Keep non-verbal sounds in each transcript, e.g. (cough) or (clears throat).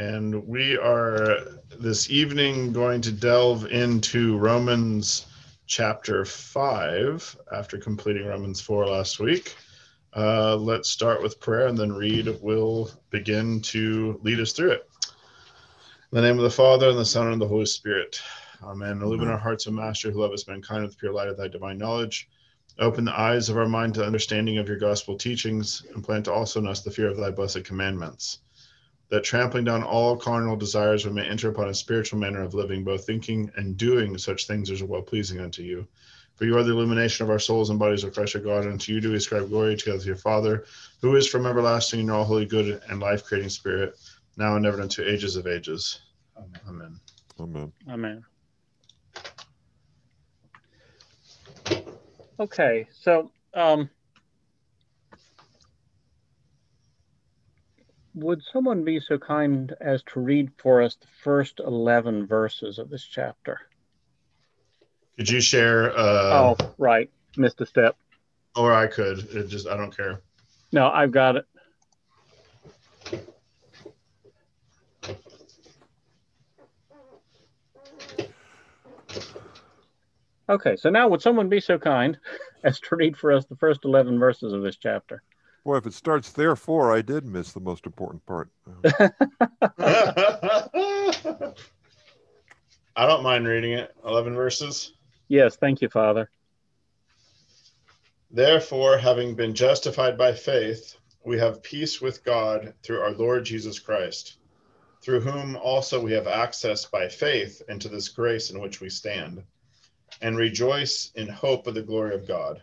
and we are this evening going to delve into Romans chapter 5 after completing Romans 4 last week. Uh, let's start with prayer and then Reed will begin to lead us through it. In the name of the Father, and the Son, and the Holy Spirit. Amen. Illumine our hearts, O Master, who lovest mankind with pure light of thy divine knowledge. Open the eyes of our mind to understanding of your gospel teachings, and plant also in us the fear of thy blessed commandments. That trampling down all carnal desires, we may enter upon a spiritual manner of living, both thinking and doing such things as are well pleasing unto you. For you are the illumination of our souls and bodies, O Christ our God, and to you do we ascribe glory together with your Father, who is from everlasting in all holy, good, and life creating Spirit, now and ever unto ages of ages. Amen. Amen. Amen. Okay, so um, would someone be so kind as to read for us the first 11 verses of this chapter? Could you share? Uh, oh, right. Missed a step. Or I could. It just, I don't care. No, I've got it. Okay, so now would someone be so kind (laughs) as to read for us the first 11 verses of this chapter? Boy, if it starts therefore, I did miss the most important part. (laughs) I don't mind reading it. 11 verses. Yes, thank you, Father. Therefore, having been justified by faith, we have peace with God through our Lord Jesus Christ, through whom also we have access by faith into this grace in which we stand and rejoice in hope of the glory of God.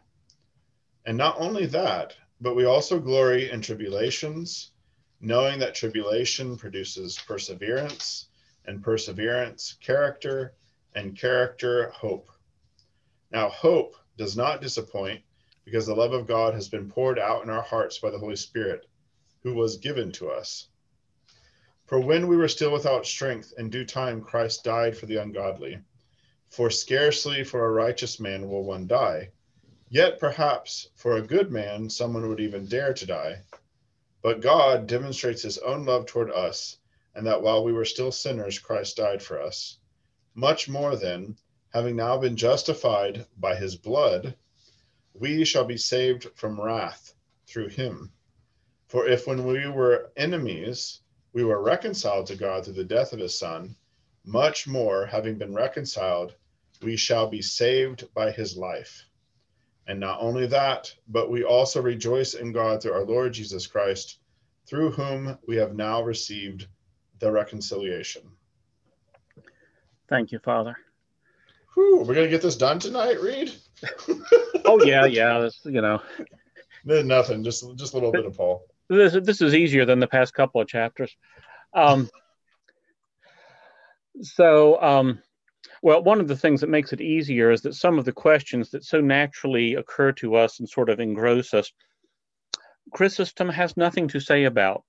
And not only that, but we also glory in tribulations, knowing that tribulation produces perseverance, and perseverance, character, and character, hope. Now, hope does not disappoint because the love of God has been poured out in our hearts by the Holy Spirit, who was given to us. For when we were still without strength, in due time Christ died for the ungodly. For scarcely for a righteous man will one die, yet perhaps for a good man someone would even dare to die. But God demonstrates his own love toward us, and that while we were still sinners, Christ died for us. Much more then, having now been justified by his blood, we shall be saved from wrath through him. For if when we were enemies, we were reconciled to God through the death of his Son, much more, having been reconciled, we shall be saved by his life. And not only that, but we also rejoice in God through our Lord Jesus Christ, through whom we have now received the reconciliation. Thank you, Father. Whew, we're gonna get this done tonight, Reed. (laughs) oh yeah, yeah. This, you know, nothing. Just just a little bit of Paul. This this is easier than the past couple of chapters. Um, so, um, well, one of the things that makes it easier is that some of the questions that so naturally occur to us and sort of engross us, Chrysostom has nothing to say about.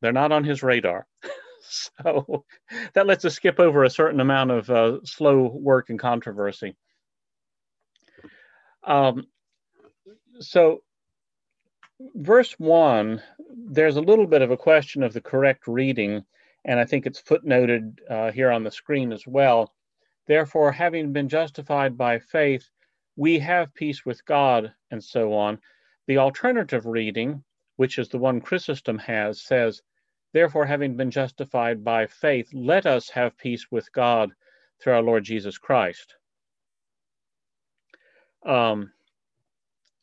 They're not on his radar. (laughs) so that lets us skip over a certain amount of uh, slow work and controversy. Um, so, verse one, there's a little bit of a question of the correct reading and I think it's footnoted uh, here on the screen as well. Therefore, having been justified by faith, we have peace with God, and so on. The alternative reading, which is the one Chrysostom has, says, Therefore, having been justified by faith, let us have peace with God through our Lord Jesus Christ. Um,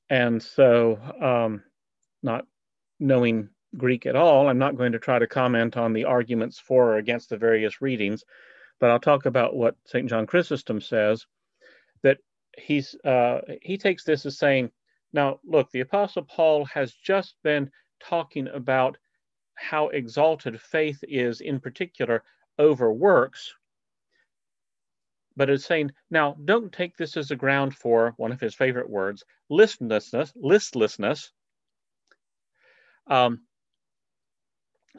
and so, um, not knowing Greek at all. I'm not going to try to comment on the arguments for or against the various readings, but I'll talk about what St. John Chrysostom says that he's uh, he takes this as saying, now look, the Apostle Paul has just been talking about how exalted faith is in particular over works, but it's saying, now don't take this as a ground for one of his favorite words, listlessness, listlessness. Um,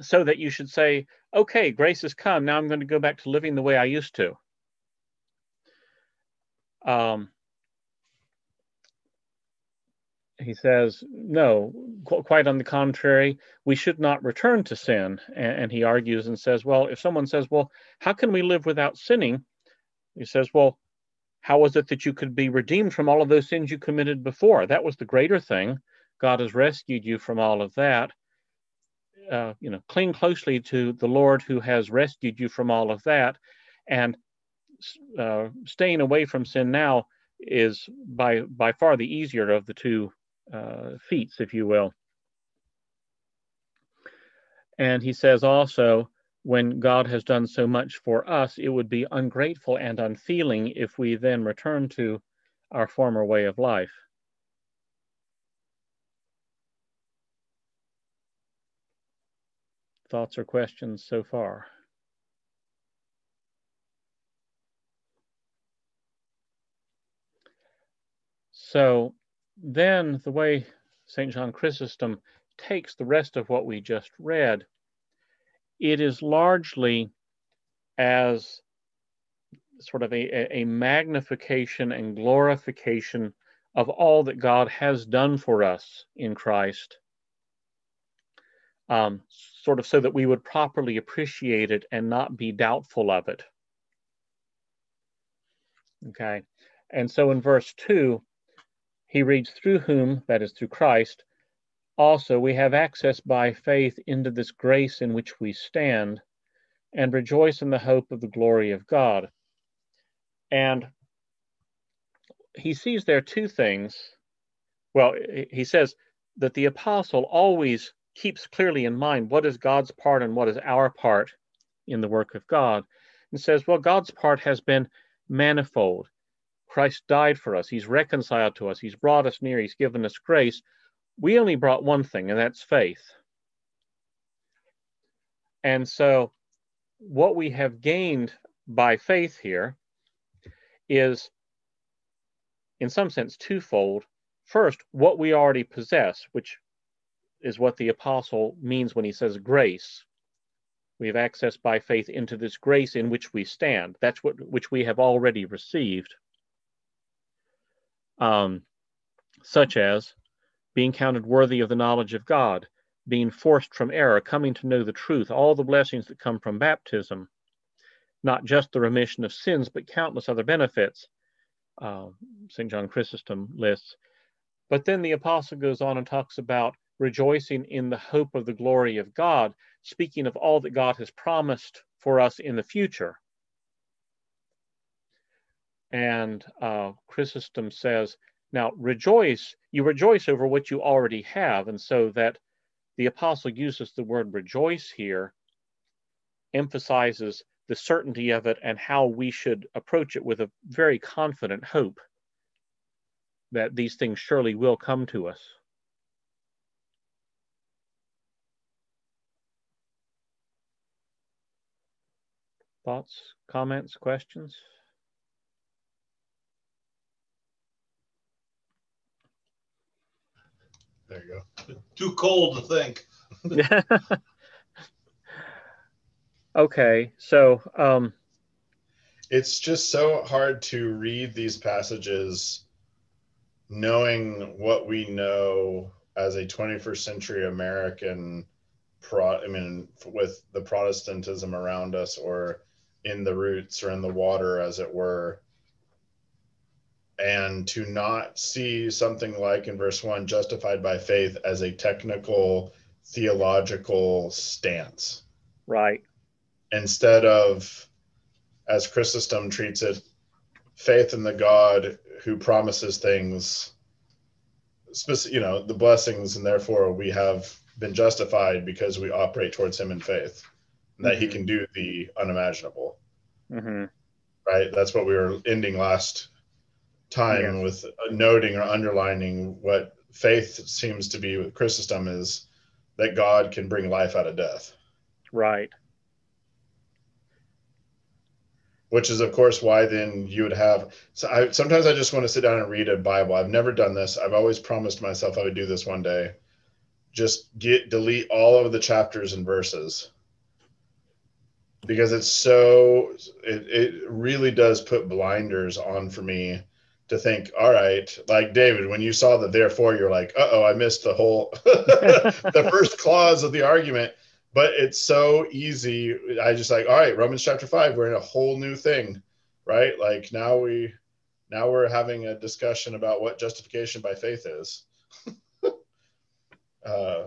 so that you should say, okay, grace has come. Now I'm going to go back to living the way I used to. Um, he says, no, qu- quite on the contrary, we should not return to sin. And, and, he argues and says, well, if someone says, well, how can we live without sinning? He says, well, how was it that you could be redeemed from all of those sins you committed before? That was the greater thing. God has rescued you from all of that. Uh, you know, cling closely to the Lord who has rescued you from all of that, and uh, staying away from sin now is by by far the easier of the two uh, feats, if you will. And he says also, when God has done so much for us, it would be ungrateful and unfeeling if we then return to our former way of life. Thoughts or questions so far? So then the way St. John Chrysostom takes the rest of what we just read, it is largely as sort of a, a magnification and glorification of all that God has done for us in Christ, um, sort of so that we would properly appreciate it and not be doubtful of it. Okay, and so in verse 2, he reads, Through whom, that is, through Christ, also we have access by faith into this grace in which we stand and rejoice in the hope of the glory of God. And he sees there two things. Well, he says that the apostle always keeps clearly in mind what is God's part and what is our part in the work of God, and says, well, God's part has been manifold. Christ died for us. He's reconciled to us. He's brought us near. He's given us grace. We only brought one thing, and that's faith. And so, what we have gained by faith here is, in some sense, twofold. First, what we already possess, which is what the apostle means when he says grace. We have access by faith into this grace in which we stand. That's what which we have already received um, such as being counted worthy of the knowledge of God, being forced from error, coming to know the truth, all the blessings that come from baptism, not just the remission of sins, but countless other benefits. Uh, St. John Chrysostom lists. But then the apostle goes on and talks about rejoicing in the hope of the glory of God, speaking of all that God has promised for us in the future. And uh, Chrysostom says, now rejoice, you rejoice over what you already have. And so that the apostle uses the word rejoice here, emphasizes the certainty of it and how we should approach it with a very confident hope that these things surely will come to us. Thoughts, comments, questions? There you go. Too cold to think. (laughs) okay, so um, it's just so hard to read these passages knowing what we know as a 21st century American pro I mean with the Protestantism around us or in the roots or in the water as it were. And to not see something like in verse 1 justified by faith as a technical theological stance. Right. Instead of as chrysostom treats it faith in the god who promises things specific, you know the blessings and therefore we have been justified because we operate towards him in faith that mm-hmm. he can do the unimaginable mm-hmm. right that's what we were ending last time yeah. with noting or underlining what faith seems to be with Chrysostom is that God can bring life out of death. Right. Which is, of course, why then you would have. So I, sometimes I just want to sit down and read a Bible. I've never done this. I've always promised myself I would do this one day. Just get delete all of the chapters and verses because it's so it, it really does put blinders on for me to think, all right, like David, when you saw the therefore, you're like, uh oh, I missed the whole (laughs) the first clause of the argument. But it's so easy. I just like, all right, Romans chapter five, we're in a whole new thing, right? Like now we now we're having a discussion about what justification by faith is. (laughs) uh,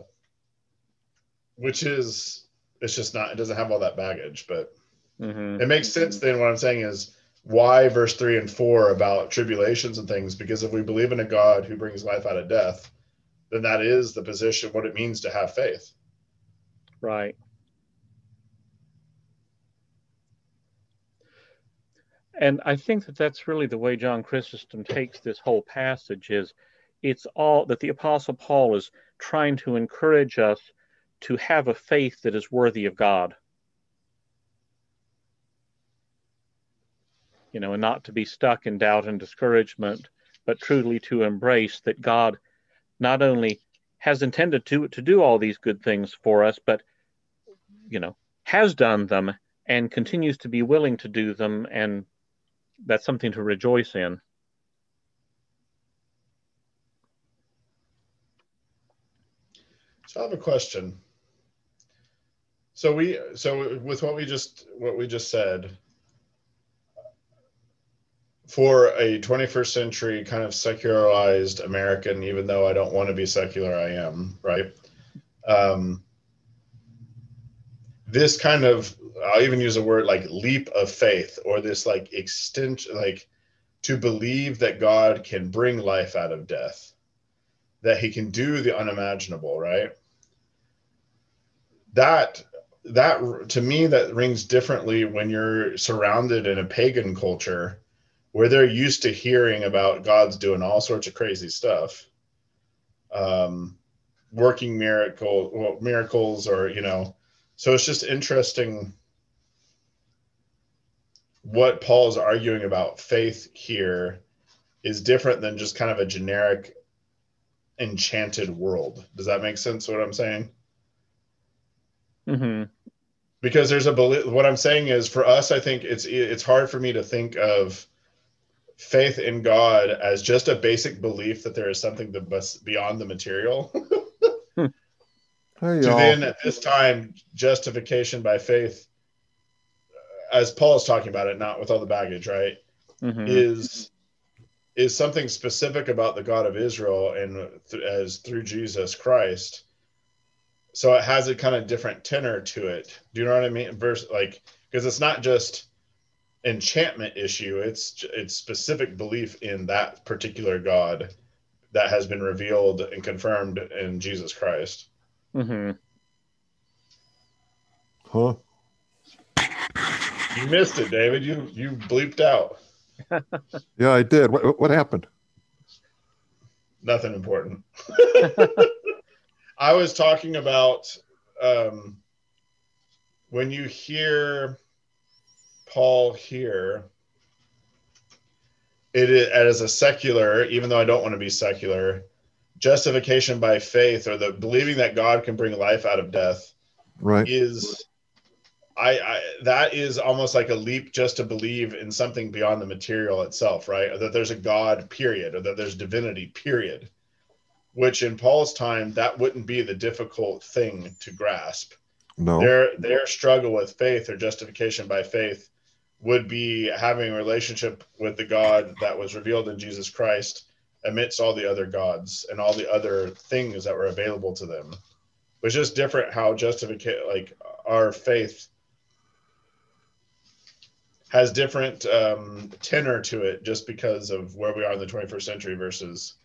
which is it's just not it doesn't have all that baggage, but Mhm. it makes sense then what I'm saying is why verse three and four about tribulations and things, because if we believe in a God who brings life out of death, then that is the position, what it means to have faith. Right. And I think that that's really the way John Chrysostom takes this whole passage is it's all that the apostle Paul is trying to encourage us to have a faith that is worthy of God. You know, and not to be stuck in doubt and discouragement, but truly to embrace that God not only has intended to to do all these good things for us, but you know, has done them and continues to be willing to do them and that's something to rejoice in. So I have a question. So we so with what we just what we just said for a 21st century kind of secularized American, even though I don't want to be secular, I am, right? Um, this kind of I'll even use a word like leap of faith or this like extension like to believe that God can bring life out of death, that he can do the unimaginable, right? That that to me that rings differently when you're surrounded in a pagan culture where they're used to hearing about God's doing all sorts of crazy stuff. Um, working miracle well, miracles or you know so it's just interesting what Paul's arguing about faith here is different than just kind of a generic enchanted world. Does that make sense what I'm saying? Hmm Because there's a belief what I'm saying is for us I think it's it's hard for me to think of faith in God as just a basic belief that there is something that beyond the material. (laughs) Hey, to y'all. then at this time justification by faith as paul is talking about it not with all the baggage right hmm is is something specific about the god of israel and th- as through jesus christ so it has a kind of different tenor to it do you know what i mean verse like because it's not just enchantment issue it's it's specific belief in that particular god that has been revealed and confirmed in jesus christ Mm-hmm. Huh? You missed it, David. You you bleeped out. (laughs) Yeah, I did. What, what happened? Nothing important. (laughs) I was talking about um, when you hear Paul here, it is as a secular, even though I don't want to be secular, justification by faith or the believing that God can bring life out of death Right. is I, I that is almost like a leap just to believe in something beyond the material itself, right? Or that there's a God, period, or that there's divinity, period. Which in Paul's time, that wouldn't be the difficult thing to grasp. No. Their their struggle with faith or justification by faith would be having a relationship with the God that was revealed in Jesus Christ amidst all the other gods and all the other things that were available to them. It was just different how justification like our faith has different um, tenor to it just because of where we are in the 21st century versus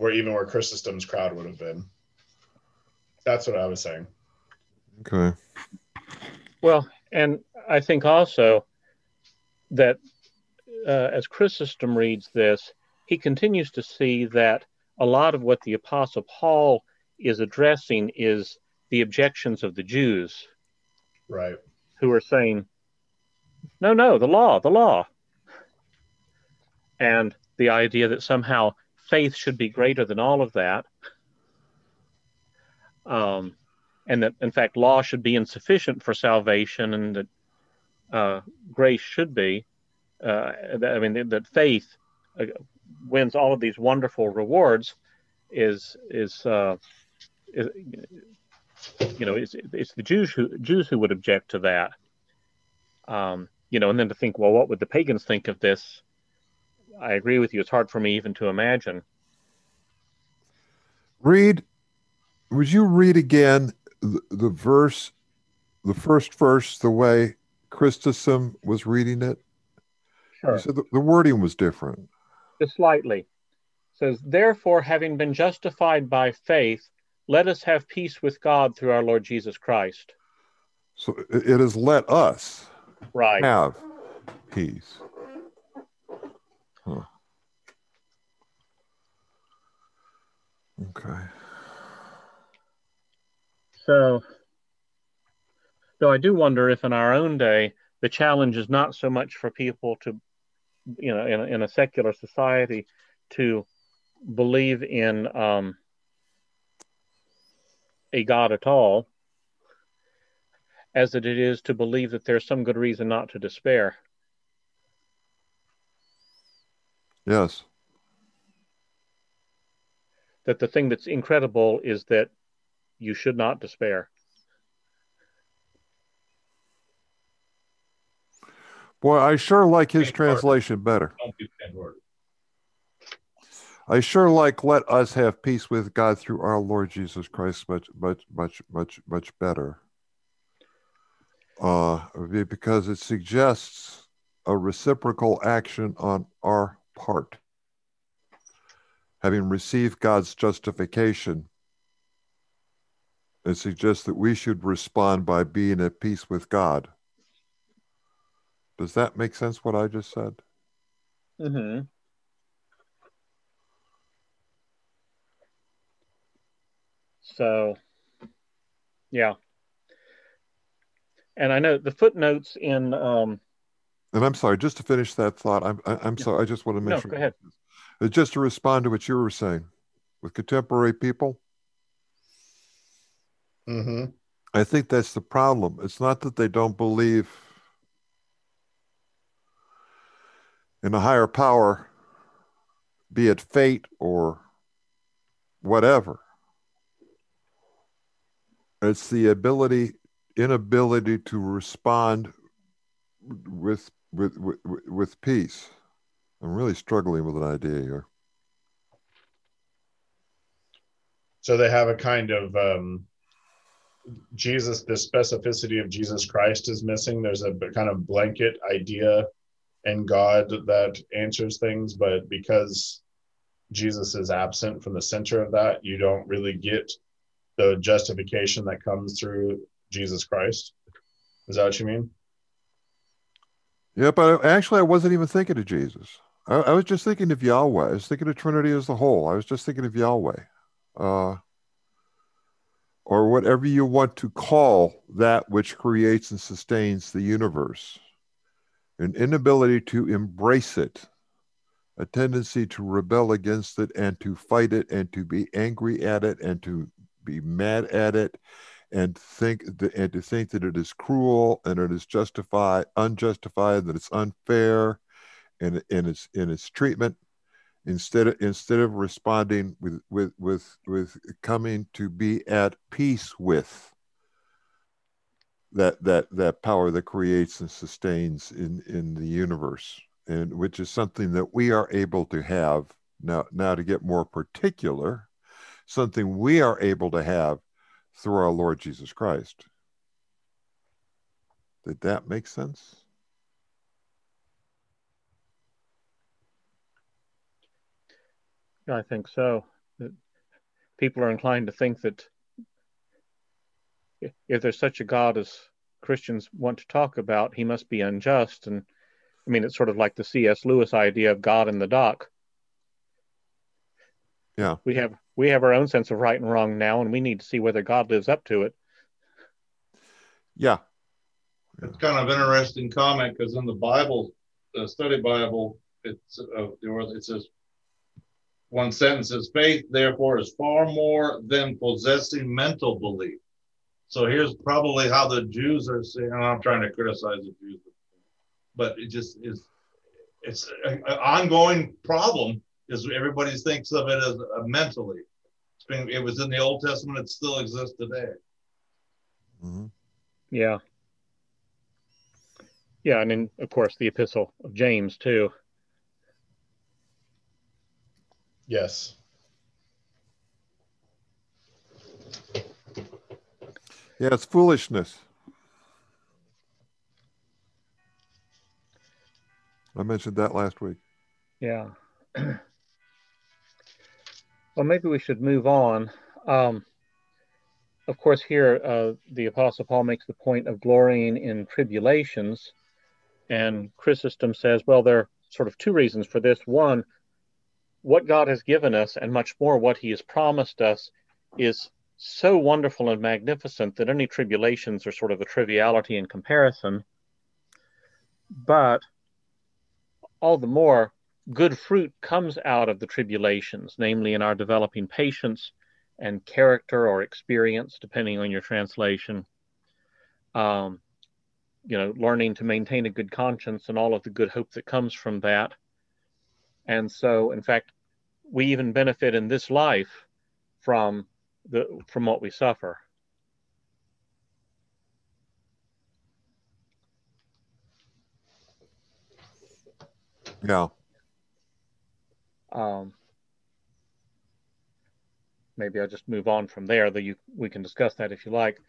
where even where Chrysostom's crowd would have been. That's what I was saying. Okay. Well, and I think also that uh, as Chrysostom reads this, he continues to see that a lot of what the Apostle Paul is addressing is the objections of the Jews Right. who are saying, no, no, the law, the law. And the idea that somehow faith should be greater than all of that. Um, and that, in fact, law should be insufficient for salvation and that uh, grace should be. Uh, I mean, that, that faith, uh, wins all of these wonderful rewards is is, uh, is you know it's it's the Jews who Jews who would object to that. Um, you know, and then to think, well, what would the pagans think of this? I agree with you. It's hard for me even to imagine. Reed, would you read again the, the verse, the first verse, the way Chrysostom was reading it? Sure. So the, the wording was different. Just slightly. It says, therefore, having been justified by faith, let us have peace with God through our Lord Jesus Christ. So it, it is let us Right. have peace. Okay. So, though I do wonder if in our own day, the challenge is not so much for people to, you know, in, a- in a secular society to believe in um, a God at all, as that it is to believe that there's some good reason not to despair. Yes. That the thing that's incredible is that you should not despair. Boy, I sure like his Thank you, Mark. translation better. Don't be bad word. I sure like let us have peace with God through our Lord Jesus Christ much, much, much, much, much better. Uh, because it suggests a reciprocal action on our part. Having received God's justification, it suggests that we should respond by being at peace with God. Does that make sense what I just said? Mm-hmm. So, yeah. And I know the footnotes in, um, And I'm sorry, just to finish that thought, I'm I, I'm sorry, I just want to mention. no, go ahead. Uh, Just to respond to what you were saying, with contemporary people, hmm I think that's the problem. It's not that they don't believe in a higher power, be it fate or whatever. It's the ability, inability to respond with with with, with peace. I'm really struggling with an idea here. So they have a kind of um, Jesus, the specificity of Jesus Christ is missing. There's a kind of blanket idea in God that answers things, but because Jesus is absent from the center of that, you don't really get the justification that comes through Jesus Christ. Is that what you mean? Yeah, but actually, I wasn't even thinking of Jesus. I, I was just thinking of Yahweh. I was thinking of Trinity as the whole. I was just thinking of Yahweh, uh, or whatever you want to call that which creates and sustains the universe. An inability to embrace it, a tendency to rebel against it and to fight it and to be angry at it and to be mad at it and think th- and to think that it is cruel and it is justified unjustified that it's unfair in in its in its treatment instead of instead of responding with with with with coming to be at peace with that that that power that creates and sustains in in the universe and which is something that we are able to have now now to get more particular something we are able to have through our Lord Jesus Christ. Did that make sense? I think so. People are inclined to think that if there's such a God as Christians want to talk about, he must be unjust. And I mean, it's sort of like the C.S. Lewis idea of God in the dock. Yeah. We have we have our own sense of right and wrong now, and we need to see whether God lives up to it. Yeah. It's kind of interesting comment because in the Bible, the study Bible, it's uh, there was it says one sentence says faith therefore is far more than possessing mental belief. So here's probably how the Jews are saying. and I'm trying to criticize the Jews, but it just is it's an ongoing problem is everybody thinks of it as uh, mentally. Been, it was in the Old Testament. It still exists today. Mm-hmm. Yeah. Yeah, and then of course the Epistle of James too. Yes. Yeah, it's foolishness. I mentioned that last week. Yeah. (clears throat) well, maybe we should move on. Um, of course, here uh, the Apostle Paul makes the point of glorying in tribulations. And Chrysostom says, well, there are sort of two reasons for this. One, what God has given us, and much more what he has promised us, is so wonderful and magnificent that any tribulations are sort of a triviality in comparison. But all the more, good fruit comes out of the tribulations, namely in our developing patience and character or experience, depending on your translation. Um, you know, learning to maintain a good conscience and all of the good hope that comes from that. And so, in fact, we even benefit in this life from the from what we suffer. Yeah. Um, maybe I'll just move on from there. That you we can discuss that if you like.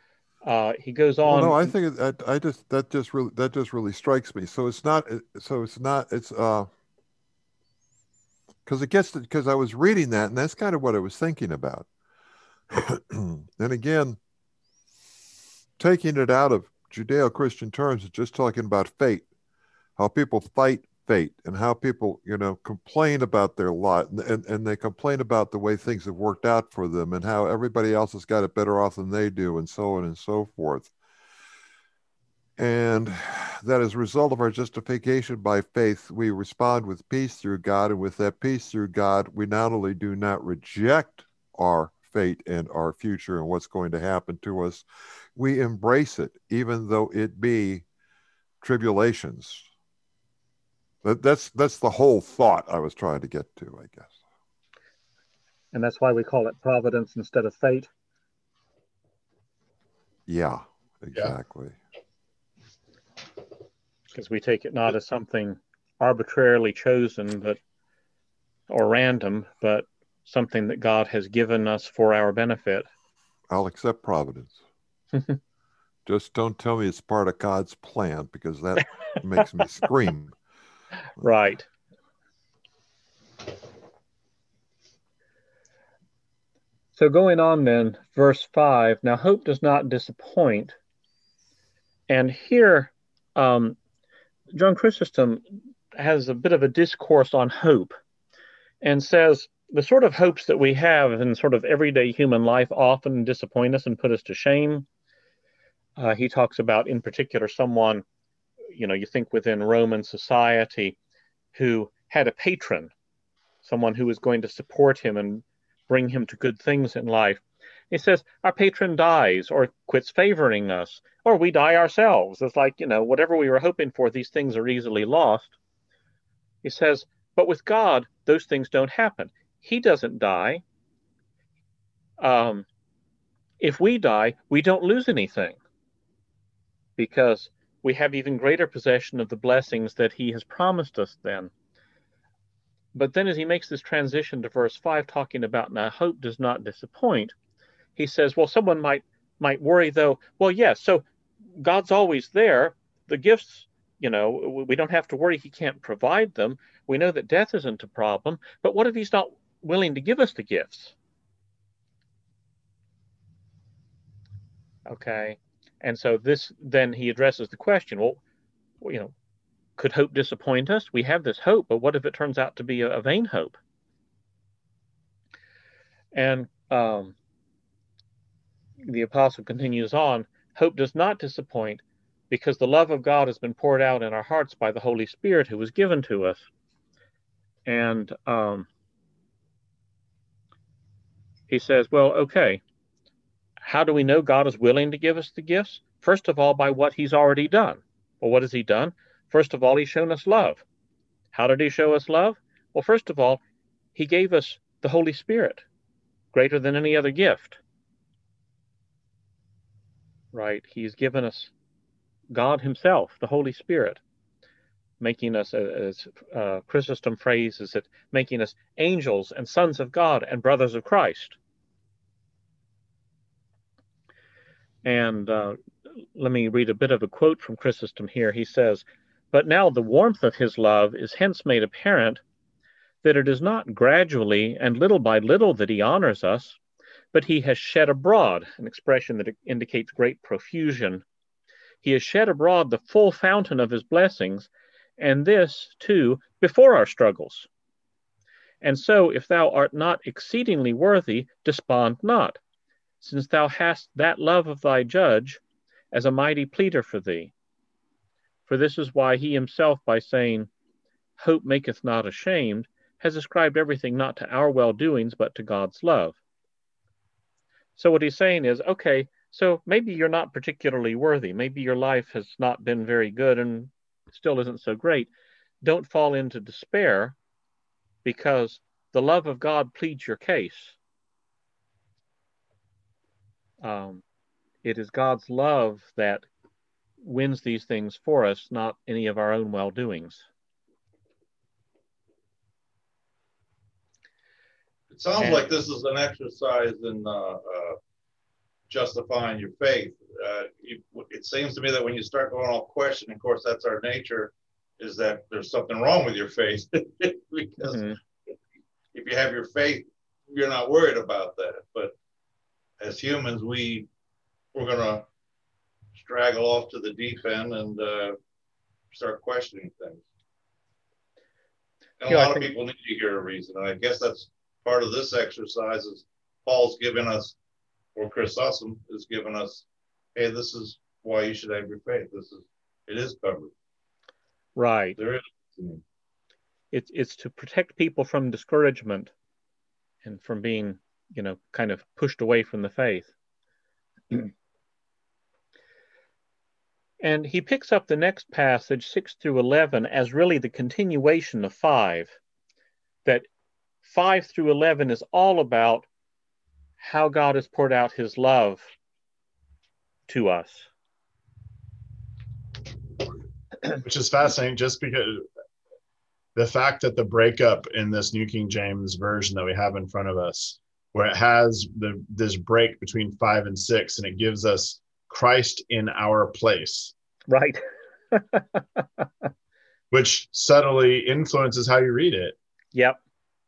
Uh, he goes on. Well, no, I think it, I, I just that just really that just really strikes me. So it's not. So it's not. It's uh. Because it gets because I was reading that, and that's kind of what I was thinking about. (clears throat) and again, taking it out of Judeo-Christian terms, it's just talking about fate, how people fight fate and how people, you know, complain about their lot and, and, and they complain about the way things have worked out for them and how everybody else has got it better off than they do and so on and so forth. And that as a result of our justification by faith, we respond with peace through God. And with that peace through God, we not only do not reject our fate and our future and what's going to happen to us, we embrace it, even though it be tribulations that, that's that's the whole thought I was trying to get to, I guess. And that's why we call it providence instead of fate. Yeah, exactly. Because we take it not as something arbitrarily chosen, but or random, but something that God has given us for our benefit. I'll accept providence. (laughs) Just don't tell me it's part of God's plan because that makes me scream. (laughs) Right. So going on then, verse 5 now hope does not disappoint. And here, um, John Chrysostom has a bit of a discourse on hope and says the sort of hopes that we have in sort of everyday human life often disappoint us and put us to shame. Uh, he talks about, in particular, someone you know, you think within Roman society who had a patron, someone who was going to support him and bring him to good things in life. He says, Our patron dies or quits favoring us, or we die ourselves. It's like, you know, whatever we were hoping for, these things are easily lost. He says, But with God, those things don't happen. He doesn't die. Um, if we die, we don't lose anything because we have even greater possession of the blessings that he has promised us then. But then, as he makes this transition to verse 5, talking about now hope does not disappoint, he says, Well, someone might might worry though, well, yes, so God's always there. The gifts, you know, we don't have to worry he can't provide them. We know that death isn't a problem, but what if he's not willing to give us the gifts? Okay. And so this then he addresses the question, well, you know, could hope disappoint us? We have this hope, but what if it turns out to be a, a vain hope? And um, the apostle continues on hope does not disappoint because the love of God has been poured out in our hearts by the Holy Spirit who was given to us. And um, he says, well, okay, how do we know God is willing to give us the gifts? First of all, by what he's already done. Well, what has he done? First of all, he's shown us love. How did he show us love? Well, first of all, he gave us the Holy Spirit, greater than any other gift. Right? He's given us God Himself, the Holy Spirit, making us, as uh, Chrysostom phrases it, making us angels and sons of God and brothers of Christ. And uh, let me read a bit of a quote from Chrysostom here. He says, But now the warmth of his love is hence made apparent that it is not gradually and little by little that he honors us, but he has shed abroad, an expression that indicates great profusion. He has shed abroad the full fountain of his blessings, and this, too, before our struggles. And so, if thou art not exceedingly worthy, despond not, since thou hast that love of thy judge as a mighty pleader for thee. For this is why he himself, by saying, Hope maketh not ashamed, has ascribed everything not to our well doings, but to God's love. So, what he's saying is, okay, so maybe you're not particularly worthy. Maybe your life has not been very good and still isn't so great. Don't fall into despair because the love of God pleads your case. Um, it is God's love that wins these things for us, not any of our own well doings. It sounds and, like this is an exercise in uh, uh, justifying your faith. Uh, you, it seems to me that when you start going off question, of course, that's our nature, is that there's something wrong with your faith. (laughs) because mm-hmm. if you have your faith, you're not worried about that. But as humans, we we're gonna straggle off to the deep end and uh, start questioning things. And a lot of people need to hear a reason. And I guess that's part of this exercise is Paul's given us, or Chris Chrysostom is giving us, hey, this is why you should have your faith. This is it is covered. Right. There is. It's it's to protect people from discouragement and from being, you know, kind of pushed away from the faith. and he picks up the next passage, 6 through 11, as really the continuation of 5. That 5 through 11 is all about how God has poured out his love to us. (clears throat) Which is fascinating just because the fact that the breakup in this New King James version that we have in front of us, where it has the this break between five and six, and it gives us Christ in our place. Right. (laughs) which subtly influences how you read it. Yep.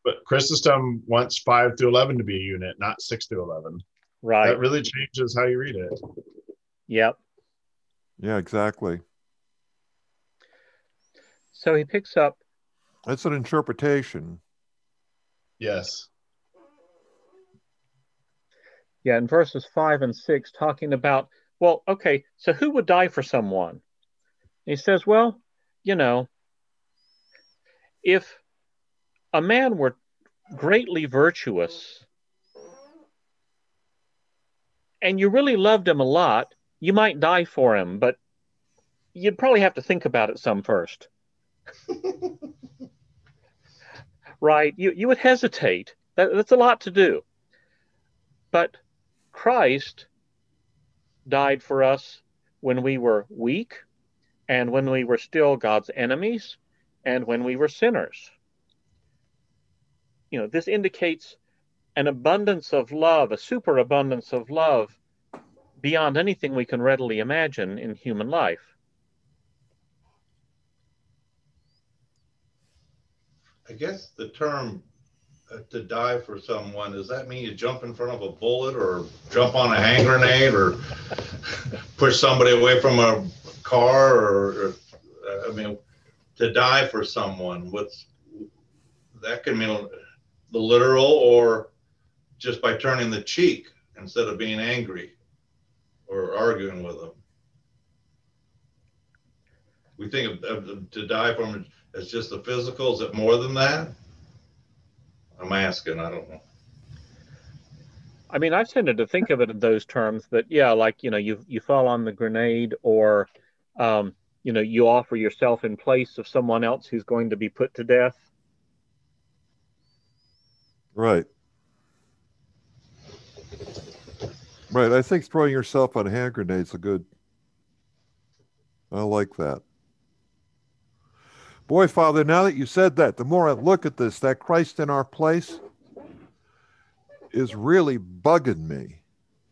But Chrysostom wants five through eleven to be a unit, not six through eleven. Right. That really changes how you read it. Yep. Yeah, exactly. So he picks up. That's an interpretation. Yes. Yeah, in verses five and six, talking about, well, okay, so who would die for someone? he says, well, you know, if a man were greatly virtuous and you really loved him a lot, you might die for him, but you'd probably have to think about it some first. (laughs) right? You, you would hesitate. That, that's a lot to do. But Christ died for us when we were weak and when we were still God's enemies and when we were sinners you know, this indicates an abundance of love, a superabundance of love beyond anything we can readily imagine in human life. I guess the term uh, to die for someone, does that mean you jump in front of a bullet or jump on a hand grenade or (laughs) push somebody away from a car or, or uh, I mean, to die for someone, what's that can mean the literal or just by turning the cheek instead of being angry or arguing with them. We think of, of to die from as just the physical. Is it more than that? I'm asking. I don't know. I mean, I've tended to think of it in those terms that, yeah, like, you know, you, you fall on the grenade or, um, you know, you offer yourself in place of someone else who's going to be put to death. Right. Right. I think throwing yourself on hand grenades is a good. I like that. Boy, Father, now that you said that, the more I look at this, that Christ in our place is really bugging me.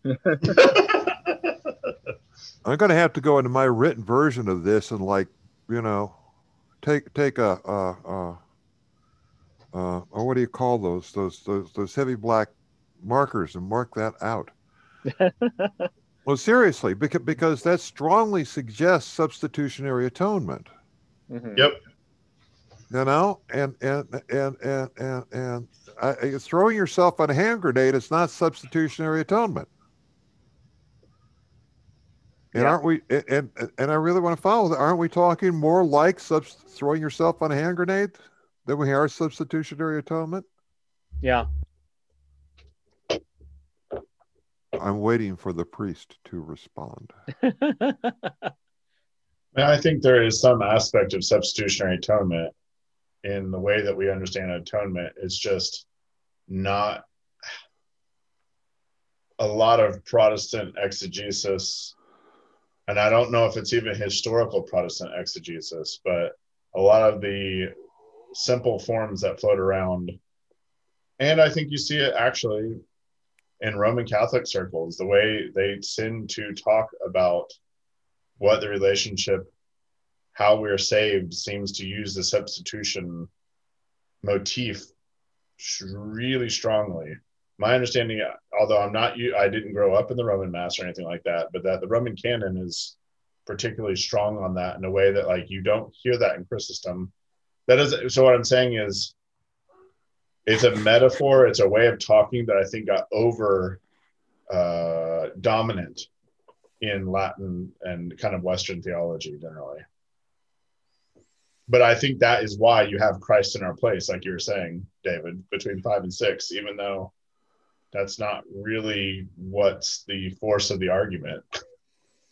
(laughs) I'm going to have to go into my written version of this and, like, you know, take take a, a, a uh, or what do you call those those those those heavy black markers and mark that out. (laughs) well, seriously, because because that strongly suggests substitutionary atonement. Mm-hmm. Yep. You know, and and and and and and uh, throwing yourself on a hand grenade is not substitutionary atonement. And yeah. aren't we? And and I really want to follow that. Aren't we talking more like sub- throwing yourself on a hand grenade? Then we have substitutionary atonement. Yeah. I'm waiting for the priest to respond. (laughs) I think there is some aspect of substitutionary atonement in the way that we understand atonement. It's just not a lot of Protestant exegesis, and I don't know if it's even historical Protestant exegesis, but a lot of the simple forms that float around. And I think you see it actually in Roman Catholic circles, the way they tend to talk about what the relationship, how we're saved, seems to use the substitution motif really strongly. My understanding, although I'm not, I didn't grow up in the Roman Mass or anything like that, but that the Roman canon is particularly strong on that in a way that like you don't hear that in Chrysostom that is so what i'm saying is it's a metaphor it's a way of talking that i think got over uh, dominant in latin and kind of western theology generally. But i think that is why you have christ in our place like you were saying david between five and six even though that's not really what's the force of the argument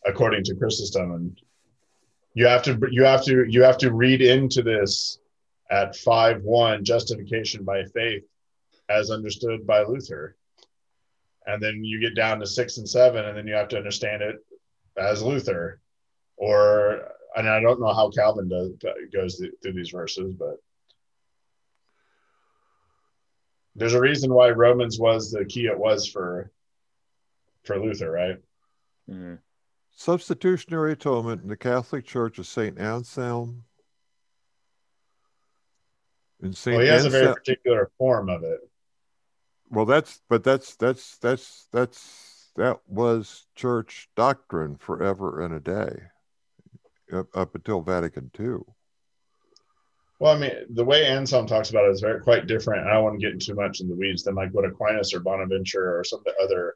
according to chrysostom. And you have to you have to you have to read into this at 5 1 justification by faith as understood by Luther. And then you get down to 6 and 7, and then you have to understand it as Luther. Or, and I don't know how Calvin does, goes through these verses, but there's a reason why Romans was the key it was for for Luther, right? Mm-hmm. Substitutionary atonement in the Catholic Church of St. Anselm, in St. Well, he has Anselm, a very particular form of it. Well, that's but that's that's that's that's that was church doctrine forever and a day, up, up until Vatican II. Well, I mean, the way Anselm talks about it is very quite different. I don't want to get too much in the weeds than like what Aquinas or Bonaventure or some of the other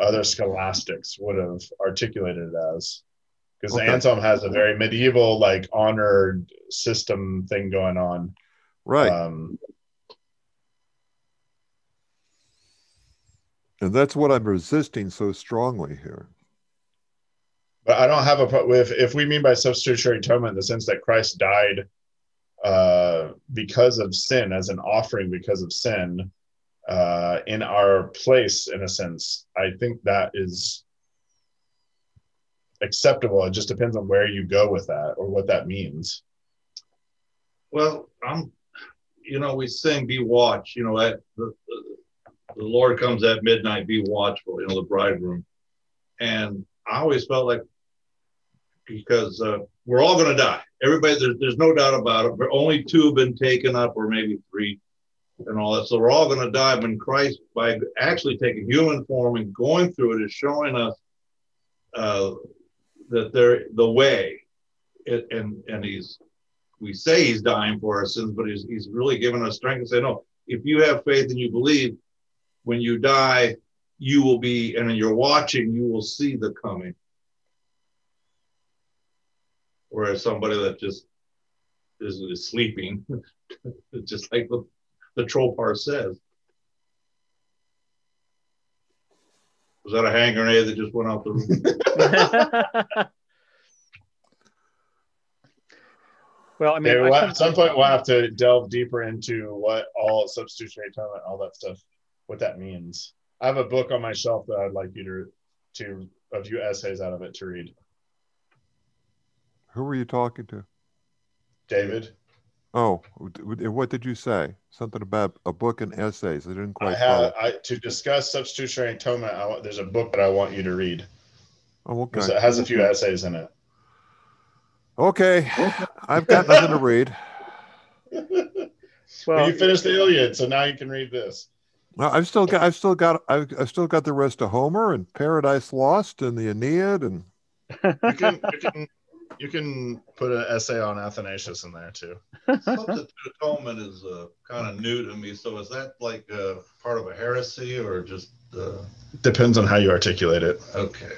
other scholastics would have articulated it as. Because okay. Anselm has a very medieval, like honored system thing going on Right. Um, and that's what I'm resisting so strongly here. But I don't have a with if we mean by substitutionary atonement in the sense that Christ died uh, because of sin as an offering because of sin uh, in our place in a sense. I think that is acceptable. It just depends on where you go with that or what that means. Well, I'm you know, we sing "Be Watch." You know, at the, the, Lord comes at midnight. Be watchful. You know, the bridegroom. And I always felt like because uh, we're all going to die. Everybody, there's, there's no doubt about it. But only two have been taken up, or maybe three, and all that. So we're all going to die. But Christ, by actually taking human form and going through it, is showing us uh, that they're the way, it, and and he's we say he's dying for our sins, but he's, he's really giving us strength and say, no, if you have faith and you believe, when you die, you will be, and you're watching, you will see the coming. Whereas somebody that just is, is sleeping, (laughs) just like the, the troparion says. Was that a hand grenade that just went out the (laughs) room? (laughs) Well, I mean, I some, yeah, well, at some point we'll have to delve deeper into what all substitutionary atonement, all that stuff, what that means. I have a book on my shelf that I'd like you to to a few essays out of it to read. Who were you talking to? David. Oh, what did you say? Something about a book and essays. I didn't quite. I have I, to discuss substitutionary atonement. I, there's a book that I want you to read. Oh, okay. It has a few essays in it. Okay, I've got nothing to read. (laughs) well, you finished the Iliad, so now you can read this. Well, I've still got, I've still got, I've, I've still got the rest of Homer and Paradise Lost and the Aeneid, and you can, you can, you can put an essay on Athanasius in there too. Substitute atonement is uh, kind of new to me. So is that like uh, part of a heresy or just? Uh... Depends on how you articulate it. Okay.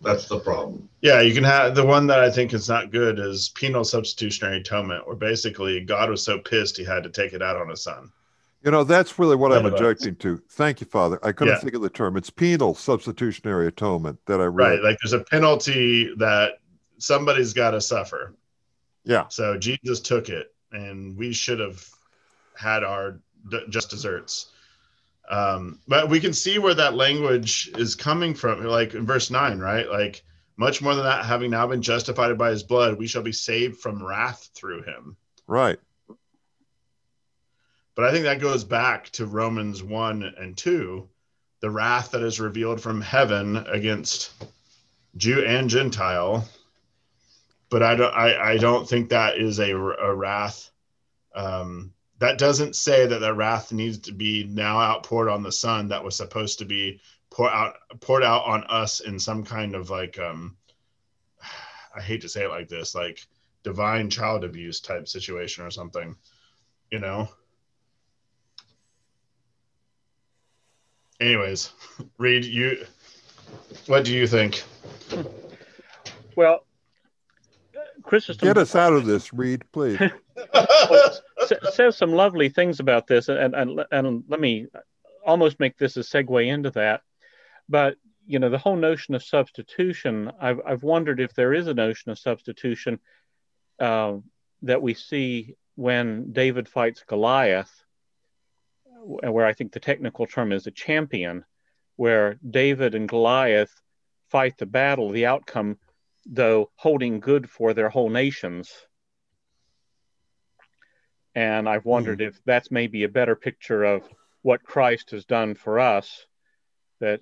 That's the problem. Yeah, you can have the one that I think is not good is penal substitutionary atonement, where basically God was so pissed he had to take it out on his son. You know, that's really what I'm objecting to. Thank you, Father. I couldn't yeah. think of the term. It's penal substitutionary atonement that I read. Right. Like there's a penalty that somebody's got to suffer. Yeah. So Jesus took it, and we should have had our just desserts. Um, but we can see where that language is coming from, like in verse nine, right? Like much more than that, having now been justified by his blood, we shall be saved from wrath through him. Right. But I think that goes back to Romans 1 and 2, the wrath that is revealed from heaven against Jew and Gentile. But I don't, I, I don't think that is a, a wrath. Um, that doesn't say that the wrath needs to be now outpoured on the Son that was supposed to be poured out, poured out on us in some kind of like, um, I hate to say it like this, like divine child abuse type situation or something, you know? anyways, (laughs) Reed, you, what do you think? Well, Chrysostom get us out of this, Reed, please. (laughs) (laughs) says some lovely things about this, and, and and let me almost make this a segue into that. But you know, the whole notion of substitution, I've I've wondered if there is a notion of substitution uh, that we see when David fights Goliath where I think the technical term is a champion, where David and Goliath fight the battle, the outcome, though, holding good for their whole nations. And I've wondered mm. if that's maybe a better picture of what Christ has done for us, that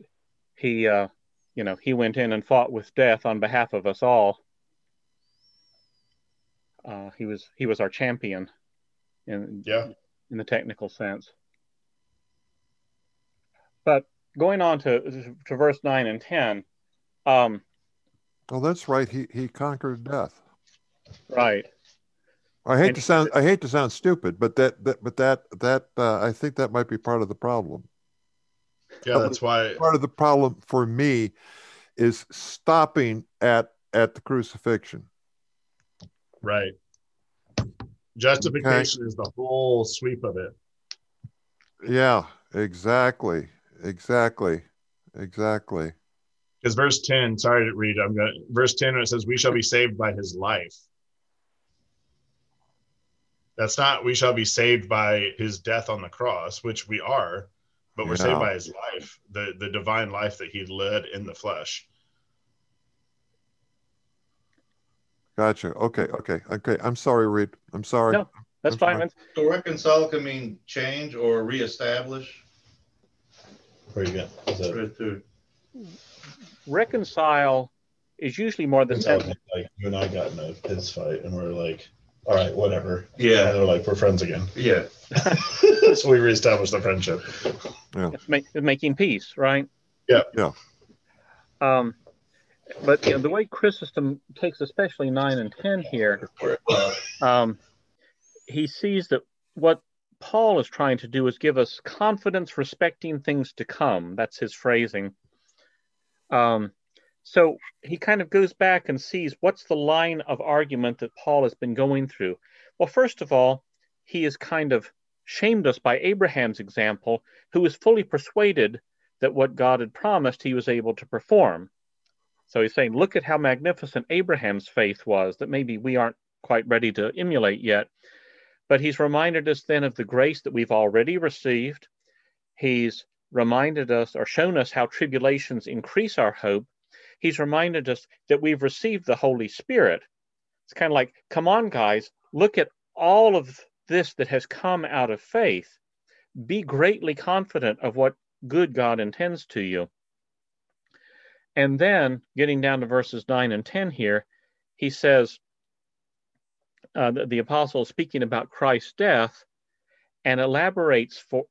he, uh, you know, he went in and fought with death on behalf of us all. Uh, he was he was our champion, in yeah, in the technical sense. But going on to to verse nine and ten. Um, well, that's right. He he conquered death. Right. I hate and, to sound I hate to sound stupid, but that, that but that that uh, I think that might be part of the problem. Yeah, that's why part of the problem for me is stopping at at the crucifixion. Right. Justification okay. is the whole sweep of it. Yeah, exactly. Exactly. Exactly. Because verse 10, sorry to read, I'm going to, verse 10, it says, We shall be saved by his life. That's not, we shall be saved by his death on the cross, which we are, but we're yeah. saved by his life, the, the divine life that he led in the flesh. Gotcha. Okay. Okay. Okay. I'm sorry, Reed. I'm sorry. No, that's I'm fine. So reconcile can mean change or reestablish. Where you Right Reconcile is usually more than like you and I got in a piss fight, and we're like, "All right, whatever." Yeah. And they're like, "We're friends again." Yeah. (laughs) so we reestablished the friendship. Yeah. It's, make, it's making peace, right? Yeah. Yeah. Um, but you know, the way Chrysostom takes, especially nine and ten here, um, he sees that what Paul is trying to do is give us confidence respecting things to come. That's his phrasing. Um, so he kind of goes back and sees what's the line of argument that Paul has been going through. Well, first of all, he has kind of shamed us by Abraham's example, who was fully persuaded that what God had promised he was able to perform. So he's saying, look at how magnificent Abraham's faith was, that maybe we aren't quite ready to emulate yet. But he's reminded us then of the grace that we've already received. He's reminded us or shown us how tribulations increase our hope. He's reminded us that we've received the Holy Spirit. It's kind of like, come on, guys, look at all of this that has come out of faith. Be greatly confident of what good God intends to you. And then getting down to verses 9 and 10 here, he says, uh, the, the apostle speaking about Christ's death and elaborates for,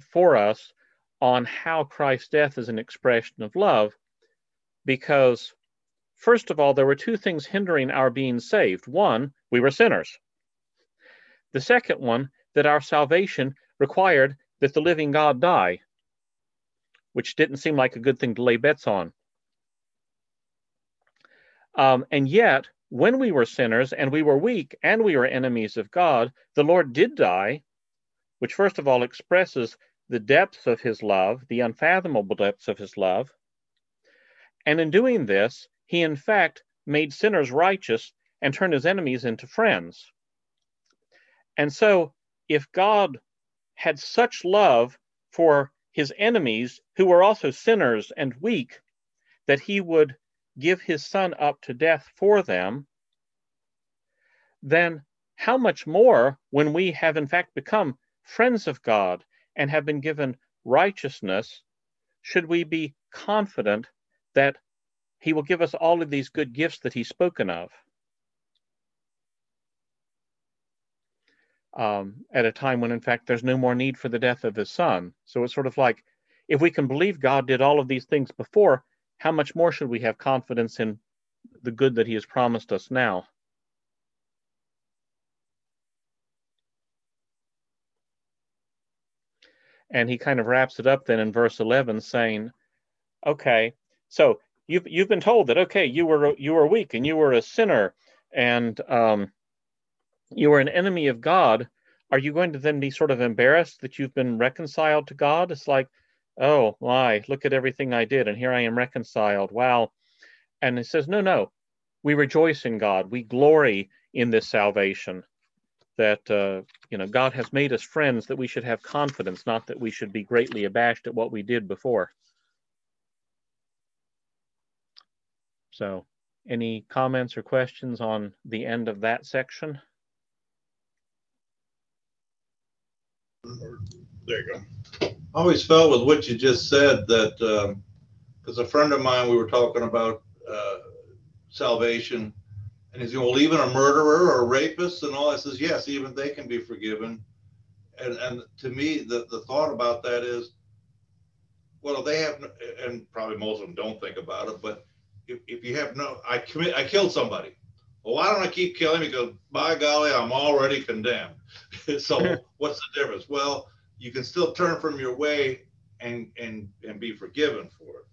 for us on how Christ's death is an expression of love, because first of all, there were two things hindering our being saved. One, we were sinners. The second one, that our salvation required that the living God die, which didn't seem like a good thing to lay bets on. Um, and yet, when we were sinners and we were weak and we were enemies of God, the Lord did die, which first of all expresses the depths of his love, the unfathomable depths of his love. And in doing this, he in fact made sinners righteous and turned his enemies into friends. And so, if God had such love for his enemies, who were also sinners and weak, that he would give his son up to death for them, then how much more when we have in fact become friends of God and have been given righteousness, should we be confident that he will give us all of these good gifts that he's spoken of? Um, at a time when, in fact, there's no more need for the death of his son. So it's sort of like if we can believe God did all of these things before, how much more should we have confidence in the good that he has promised us now? And he kind of wraps it up then in verse 11 saying, okay, so you've, you've been told that, okay, you were, you were weak and you were a sinner and um, you were an enemy of God. Are you going to then be sort of embarrassed that you've been reconciled to God? It's like, oh my, look at everything I did, and here I am reconciled. Wow. And it says, no, no, we rejoice in God. We glory in this salvation that uh, you know God has made us friends that we should have confidence, not that we should be greatly abashed at what we did before. So, any comments or questions on the end of that section? There you go. I always felt with what you just said that because um, a friend of mine we were talking about uh, salvation and he's going, well, even a murderer or a rapist and all. I says, yes, even they can be forgiven. And and to me, the the thought about that is, well, they have, and probably most of them don't think about it, but if, if you have no, I commit, I killed somebody. Well, why don't I keep killing? Because by golly, I'm already condemned. (laughs) so (laughs) what's the difference? Well, you can still turn from your way and and and be forgiven for it.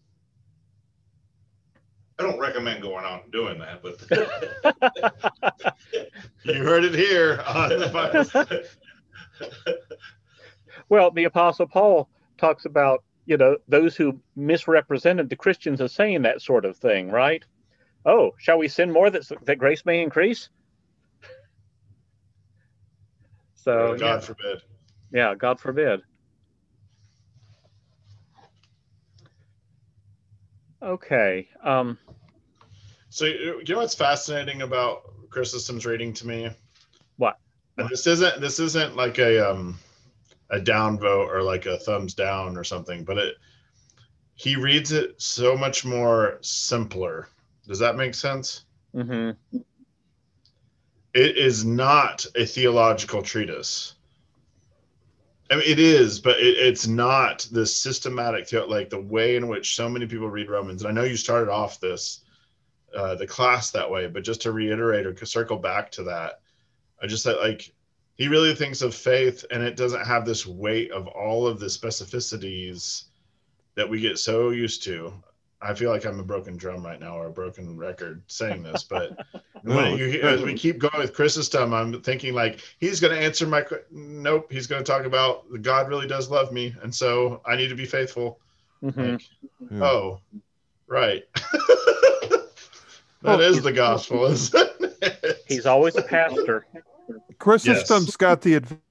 I don't recommend going out and doing that, but (laughs) you heard it here the Well, the Apostle Paul talks about you know those who misrepresented the Christians as saying that sort of thing, right? Oh, shall we sin more that that grace may increase? (laughs) So God yeah. forbid. Yeah, God forbid. Okay. Um, so you know what's fascinating about Chrysostom's reading to me? What? This isn't this isn't like a um a down vote or like a thumbs down or something, but it he reads it so much more simpler. Does that make sense? Mm-hmm. It is not a theological treatise. I mean, it is, but it, it's not the systematic, like the way in which so many people read Romans. And I know you started off this, uh, the class that way, but just to reiterate or circle back to that, I just said like he really thinks of faith, and it doesn't have this weight of all of the specificities that we get so used to. I feel like I'm a broken drum right now or a broken record saying this, but (laughs) no, you, as we keep going with Chrysostom, I'm thinking like he's going to answer my nope. He's going to talk about God really does love me, and so I need to be faithful. Mm-hmm. Like, yeah. Oh, right. (laughs) that well, is the gospel, isn't it? He's always a pastor. (laughs) Chrysostom's got the advantage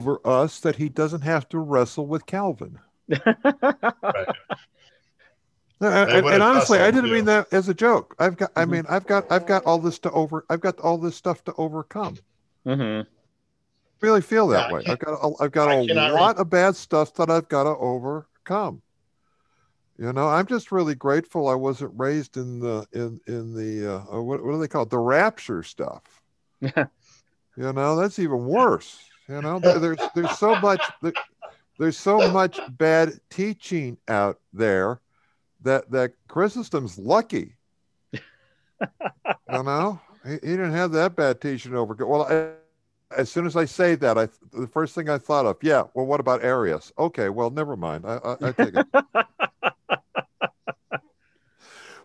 over us that he doesn't have to wrestle with Calvin. Right. And, and honestly, I didn't mean that as a joke. I've got, I Mhm. mean, I've got, I've got all this to over, I've got all this stuff to overcome. hmm Really feel that Yeah, way. I've got, a, I've got I a cannot re- lot of bad stuff that I've got to overcome. You know, I'm just really grateful I wasn't raised in the in in the uh, uh, what, what do they call it? The rapture stuff. (laughs) you know, that's even worse. You know, there, there's there's so much there, there's so much bad teaching out there that that Chrysostom's lucky. you know, he, he didn't have that bad teaching over. Well, I, as soon as I say that, I the first thing I thought of, yeah. Well, what about Arius? Okay, well, never mind. I, I, I take it. (laughs)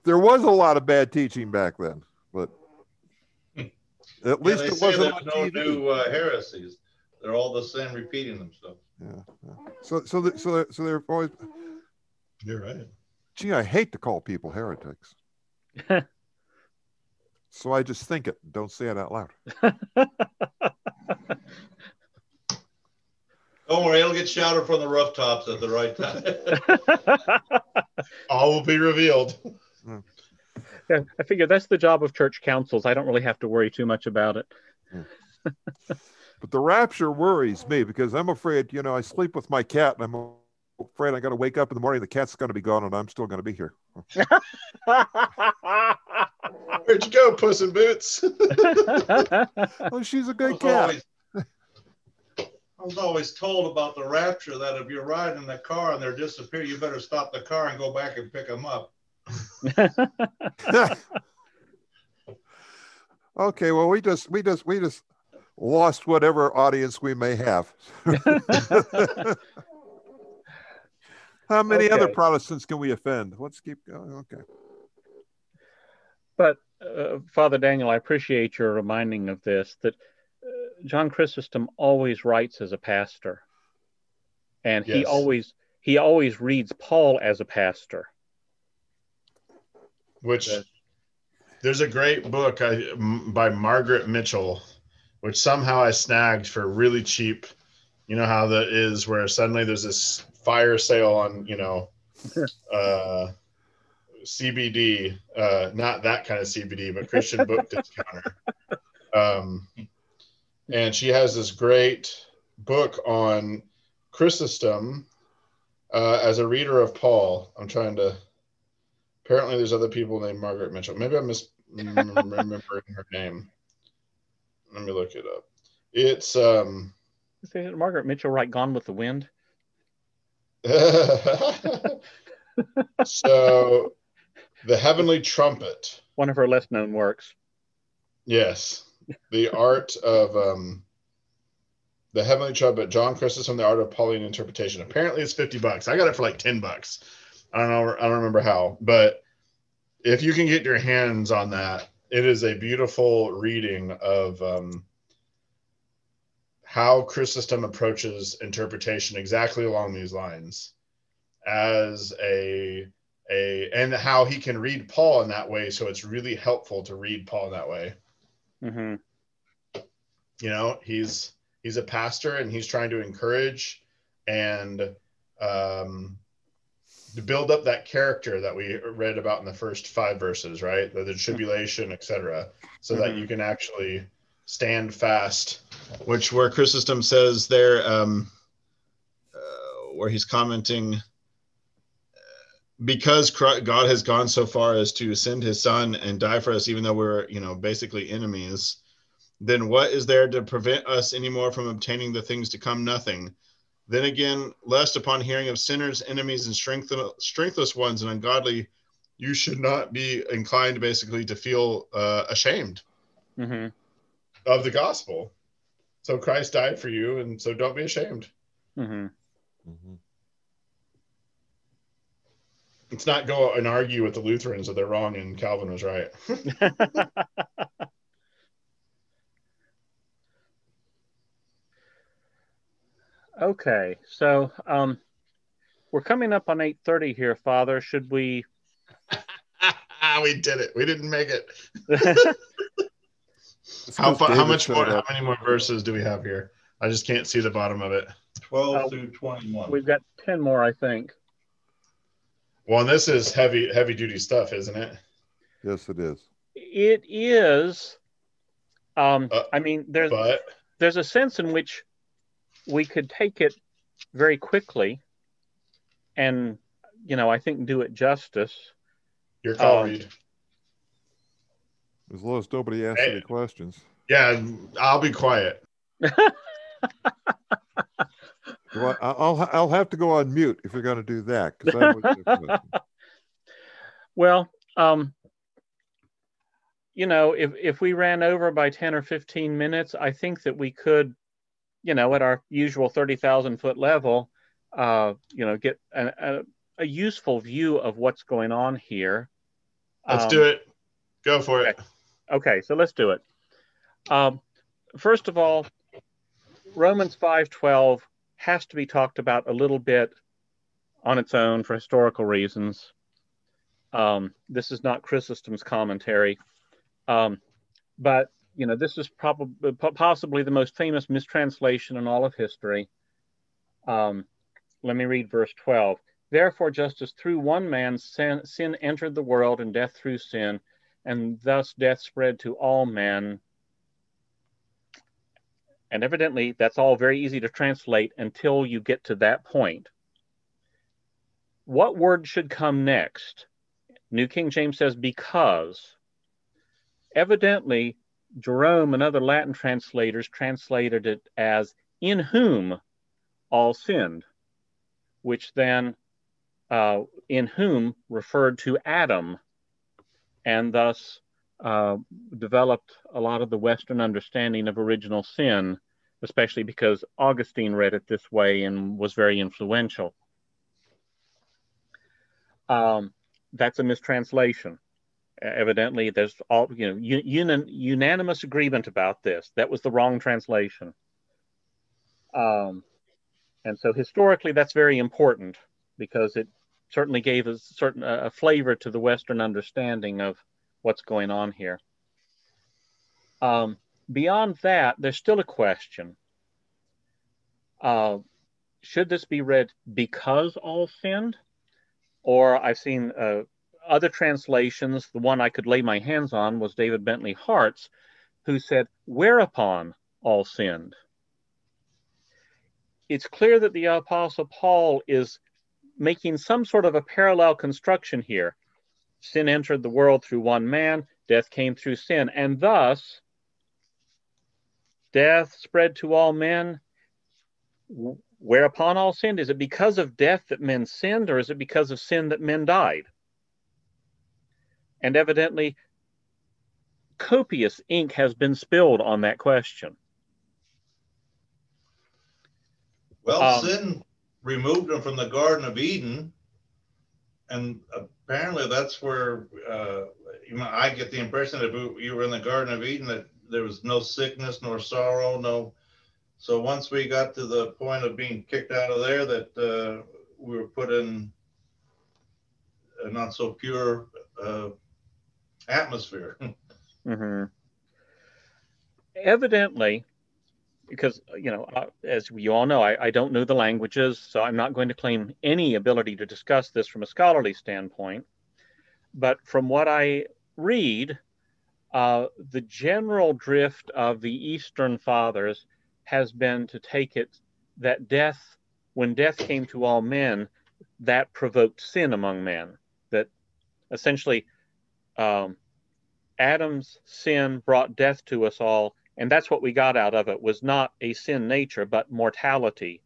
there was a lot of bad teaching back then, Yeah, least it wasn't on no TV. new uh, heresies. They're all the same, repeating themselves. Yeah, yeah. So, so, the, so, so they're always. You're right. Gee, I hate to call people heretics. (laughs) so I just think it. Don't say it out loud. (laughs) Don't worry, it'll get shouted from the rooftops at the right time. (laughs) All will be revealed. Uh, I figure that's the job of church councils. I don't really have to worry too much about it. (laughs) But the rapture worries me because I'm afraid, you know, I sleep with my cat and I'm afraid I got to wake up in the morning. The cat's going to be gone and I'm still going to be here. (laughs) Where'd you go, Puss in Boots? (laughs) Oh, she's a good was cat. always- I was always told about the rapture that if you're riding in the car and they're disappear, you better stop the car and go back and pick them up. Okay, well, we just, we just, we just lost whatever audience we may have. (laughs) How many other Protestants can we offend? Let's keep going. Okay. But uh, Father Daniel, I appreciate your reminding of this that uh, John Chrysostom always writes as a pastor, and he always he always reads Paul as a pastor. Which there's a great book I, by Margaret Mitchell, which somehow I snagged for really cheap. You know how that is, where suddenly there's this fire sale on, you know, (laughs) uh, CBD, uh, not that kind of CBD, but Christian (laughs) book discounter. Um, and she has this great book on Chrysostom uh, as a reader of Paul. I'm trying to. Apparently, there's other people named Margaret Mitchell. Maybe I'm mis- remembering her name. Let me look it up. It's um. Did Margaret Mitchell write? Gone with the Wind? (laughs) so, the Heavenly Trumpet. One of her less known works. Yes, the art of um, the Heavenly Trumpet. John Chrysostom, the art of Pauline interpretation. Apparently, it's fifty bucks. I got it for like ten bucks. I don't know. I don't remember how, but if you can get your hands on that, it is a beautiful reading of um, how Chrysostom approaches interpretation exactly along these lines, as a a and how he can read Paul in that way. So it's really helpful to read Paul that way hmm you know he's he's a pastor and he's trying to encourage and um to build up that character that we read about in the first five verses right the, the tribulation etc so that Mhm. you can actually stand fast which where chrysostom says there um uh, where he's commenting because Christ, God has gone so far as to send his son and die for us, even though we're, you know, basically enemies, then what is there to prevent us anymore from obtaining the things to come? Nothing. Then again, lest upon hearing of sinners, enemies, and strength, strengthless ones and ungodly, you should not be inclined basically to feel uh, ashamed hmm of the gospel. So Christ died for you, and so don't be ashamed. hmm Let's not go and argue with the Lutherans that they're wrong and Calvin was right. (laughs) (laughs) (laughs) okay, so um, we're coming up on eight thirty here, Father. Should we? (laughs) we did it. We didn't make it. (laughs) How, how much more? How many more verses do we have here? I just can't see the bottom of it. 12 uh, through 21. We've got 10 more, I think. Well, this is heavy, heavy duty stuff, isn't it? Yes, it is. It is. Um, uh, I mean, there's but... there's a sense in which we could take it very quickly, and you know, I think do it justice. Your call, um, Reed. As long as nobody asks hey, any questions. Yeah, I'll be quiet. (laughs) well, I'll I'll have to go on mute if you're going to do that. (laughs) well, um, you know, if if we ran over by ten or fifteen minutes, I think that we could, you know, at our usual thirty thousand foot level, uh, you know, get a, a, a, useful view of what's going on here. Let's um, do it. Go for okay. it. Okay, so let's do it. Um, first of all, Romans five twelve has to be talked about a little bit on its own for historical reasons. Um, this is not Chrysostom's commentary, um, but you know this is probably possibly the most famous mistranslation in all of history. Um, let me read verse 12. Therefore, just as through one man sin, sin entered the world, and death through sin, and thus death spread to all men and evidently, that's all very easy to translate until you get to that point. What word should come next? New King James says because. Evidently, Jerome and other Latin translators translated it as in whom all sinned, which then uh, in whom referred to Adam, and thus uh, developed a lot of the Western understanding of original sin, especially because Augustine read it this way and was very influential. Um, that's a mistranslation. Evidently, there's all you know un, unanimous agreement about this. That was the wrong translation. Um, and so historically, that's very important because it certainly gave a certain a flavor to the Western understanding of what's going on here. Um, beyond that, there's still a question. Uh, should this be read because all sinned? Or I've seen uh, other translations. The one I could lay my hands on was David Bentley Hart's, who said, whereupon all sinned. It's clear that the Apostle Paul is making some sort of a parallel construction here sin entered the world through one man, death came through sin, and thus death spread to all men. Whereupon all sinned? Is it because of death that men sinned, or is it because of sin that men died? And evidently, copious ink has been spilled on that question. Well, um, sin removed them from the Garden of Eden, and apparently that's where uh, you know, I get the impression that you were in the Garden of Eden that there was no sickness nor sorrow, no. So once we got to the point of being kicked out of there, that uh, we were put in a not so pure uh, atmosphere. (laughs) mm-hmm. Evidently, because you know, as we all know, I, I, don't know the languages, so I'm not going to claim any ability to discuss this from a scholarly standpoint. But from what I read, uh, the general drift of the Eastern Fathers has been to take it that death, when death came to all men, that provoked sin among men. That essentially, um, Adam's sin brought death to us all and that's what we got out of it was not a sin nature, but mortality.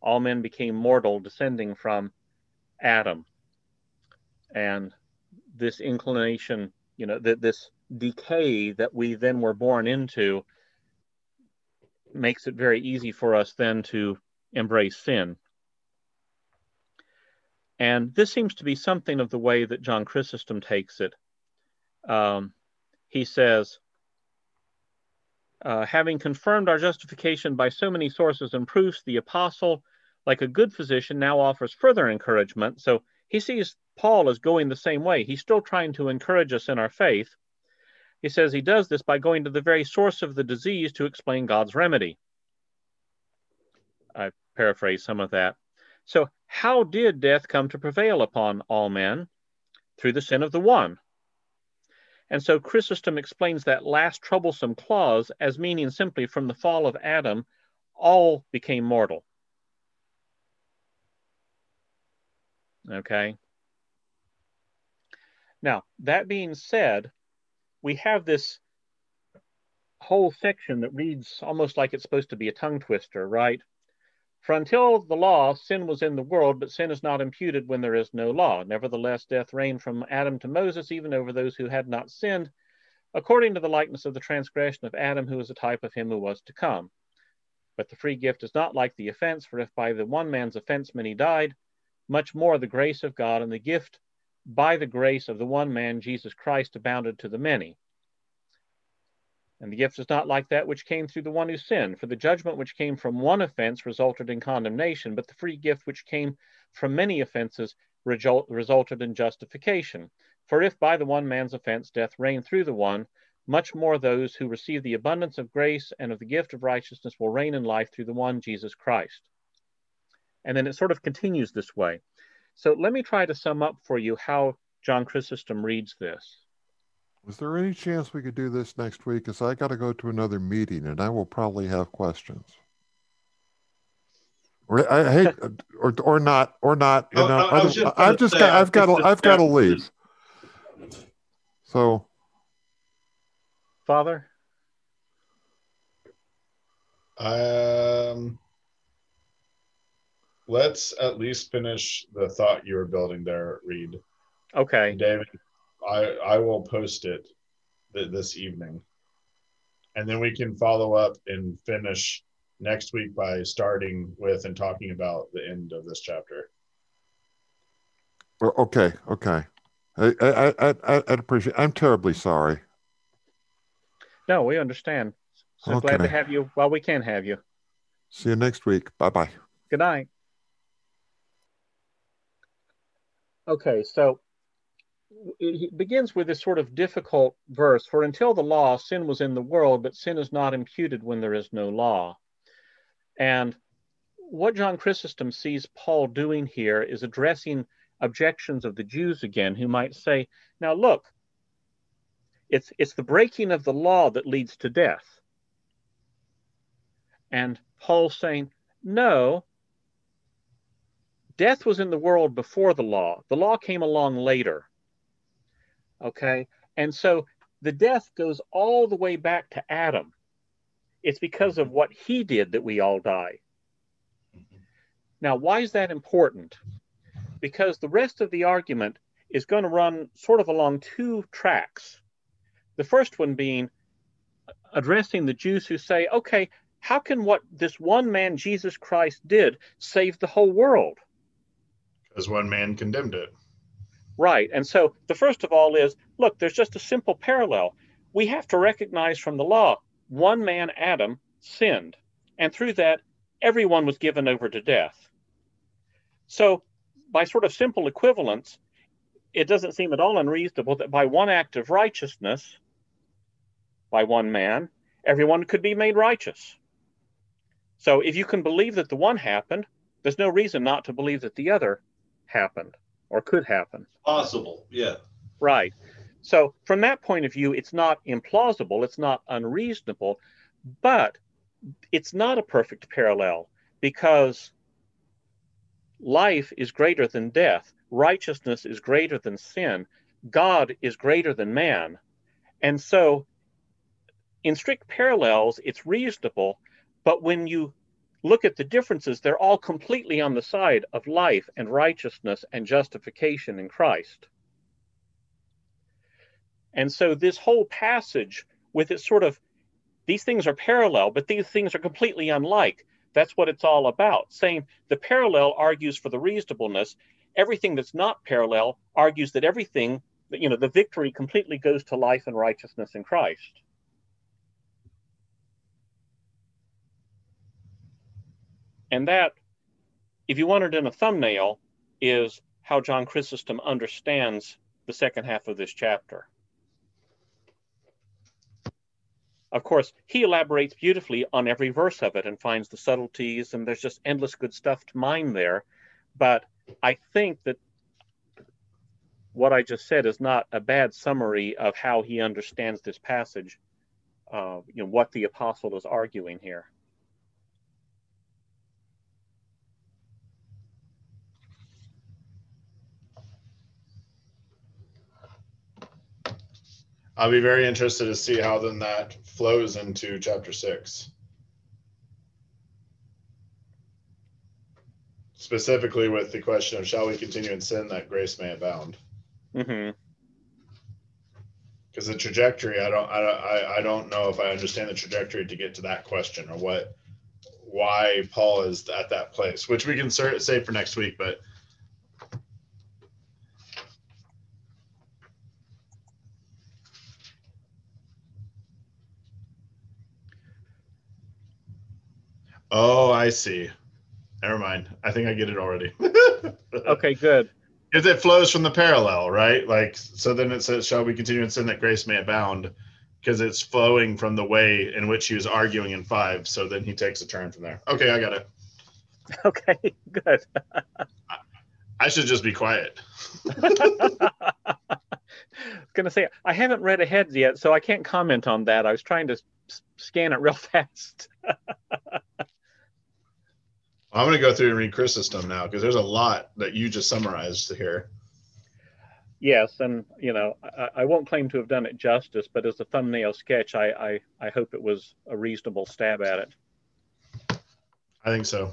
All men became mortal, descending from Adam. And this inclination, you know, that this decay that we then were born into makes it very easy for us then to embrace sin. And this seems to be something of the way that John Chrysostom takes it. Um, he says, uh, having confirmed our justification by so many sources and proofs, the apostle, like a good physician, now offers further encouragement. So he sees Paul as going the same way. He's still trying to encourage us in our faith. he says he does this by going to the very source of the disease to explain God's remedy. I paraphrase some of that. So, how did death come to prevail upon all men? Through the sin of the one. And so Chrysostom explains that last troublesome clause as meaning simply from the fall of Adam, all became mortal. Okay. Now, that being said, we have this whole section that reads almost like it's supposed to be a tongue twister, right? For until the law, sin was in the world, but sin is not imputed when there is no law. Nevertheless, death reigned from Adam to Moses, even over those who had not sinned, according to the likeness of the transgression of Adam, who is a type of him who was to come. But the free gift is not like the offense, for if by the one man's offense many died, much more the grace of God and the gift by the grace of the one man, Jesus Christ, abounded to the many. And the gift is not like that which came through the one who sinned. For the judgment which came from one offense resulted in condemnation, but the free gift which came from many offenses result, resulted in justification. For if by the one man's offense death reigned through the one, much more those who receive the abundance of grace and of the gift of righteousness will reign in life through the one Jesus Christ. And then it sort of continues this way. So let me try to sum up for you how John Chrysostom reads this. Is there any chance we could do this next week? Because I got to go to another meeting and I will probably have questions. Or I hate, or or not, or not. You know, I, I have just, got, I've got, to, I've got to leave. So, Father. Um, let's at least finish the thought you were building there, Reed. Okay. David, I I will post it th- this evening, and then we can follow up and finish next week by starting with and talking about the end of this chapter. Okay. Okay. I I I I I'd appreciate. I'm terribly sorry. No, we understand. So okay. glad to have you while we can have you. See you next week. Bye bye. Good night. Okay, so it begins with this sort of difficult verse For until the law, sin was in the world, but sin is not imputed when there is no law. And what John Chrysostom sees Paul doing here is addressing objections of the Jews again, who might say, Now look, it's, it's the breaking of the law that leads to death. And Paul's saying, No, Death was in the world before the law. The law came along later. Okay? And so the death goes all the way back to Adam. It's because of mm-hmm. what he did that we all die. Mm-hmm. Now, why is that important? Because the rest of the argument is going to run sort of along two tracks. The first one being addressing the Jews who say, okay, how can what this one man, Jesus Christ, did save the whole world? Because one man condemned it. Right. And so the first of all is look, there's just a simple parallel. We have to recognize from the law one man, Adam, sinned. And through that, everyone was given over to death. So, by sort of simple equivalence, it doesn't seem at all unreasonable that by one act of righteousness, by one man, everyone could be made righteous. So, if you can believe that the one happened, there's no reason not to believe that the other happened or could happen. Possible, yeah. Right. So, from that point of view, it's not implausible, it's not unreasonable, but it's not a perfect parallel because life is greater than death, righteousness is greater than sin, God is greater than man. And so, in strict parallels, it's reasonable, but when you look at the differences, they're all completely on the side of life and righteousness and justification in Christ. And so, this whole passage, with its sort of these things are parallel, but these things are completely unlike. That's what it's all about. Saying the parallel argues for the reasonableness, everything that's not parallel argues that everything, you know, the victory completely goes to life and righteousness in Christ. And that, if you want it in a thumbnail, is how John Chrysostom understands the second half of this chapter. of course, he elaborates beautifully on every verse of it and finds the subtleties, and there's just endless good stuff to mine there. But I think that what I just said is not a bad summary of how he understands this passage, uh, you know, what the apostle is arguing here. I'll be very interested to see how then that flows into chapter six. Specifically with the question of shall we continue in sin that grace may abound? Mm-hmm. Because the trajectory, I don't, I, I, don't know if I understand the trajectory to get to that question or what, why Paul is at that place, which we can say for next week, but Oh, I see. Never mind. I think I get it already. (laughs) okay, good. Because it flows from the parallel, right? Like, so then it says, Shall we continue in sin that grace may abound? Because it's flowing from the way in which he was arguing in five. So then he takes a turn from there. Okay, I got it. (laughs) Okay, good. I should just be quiet. I was (laughs) gonna say I haven't read ahead yet, so I can't comment on that. I was trying to scan it real fast. I'm going to go through and read Chrysostom now because there's a lot that you just summarized here. Yes, and you know, I, I, won't claim to have done it justice, but as a thumbnail sketch, I, I, I hope it was a reasonable stab at it. I think so.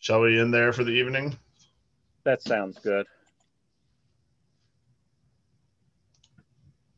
Shall we end there for the evening? That sounds good.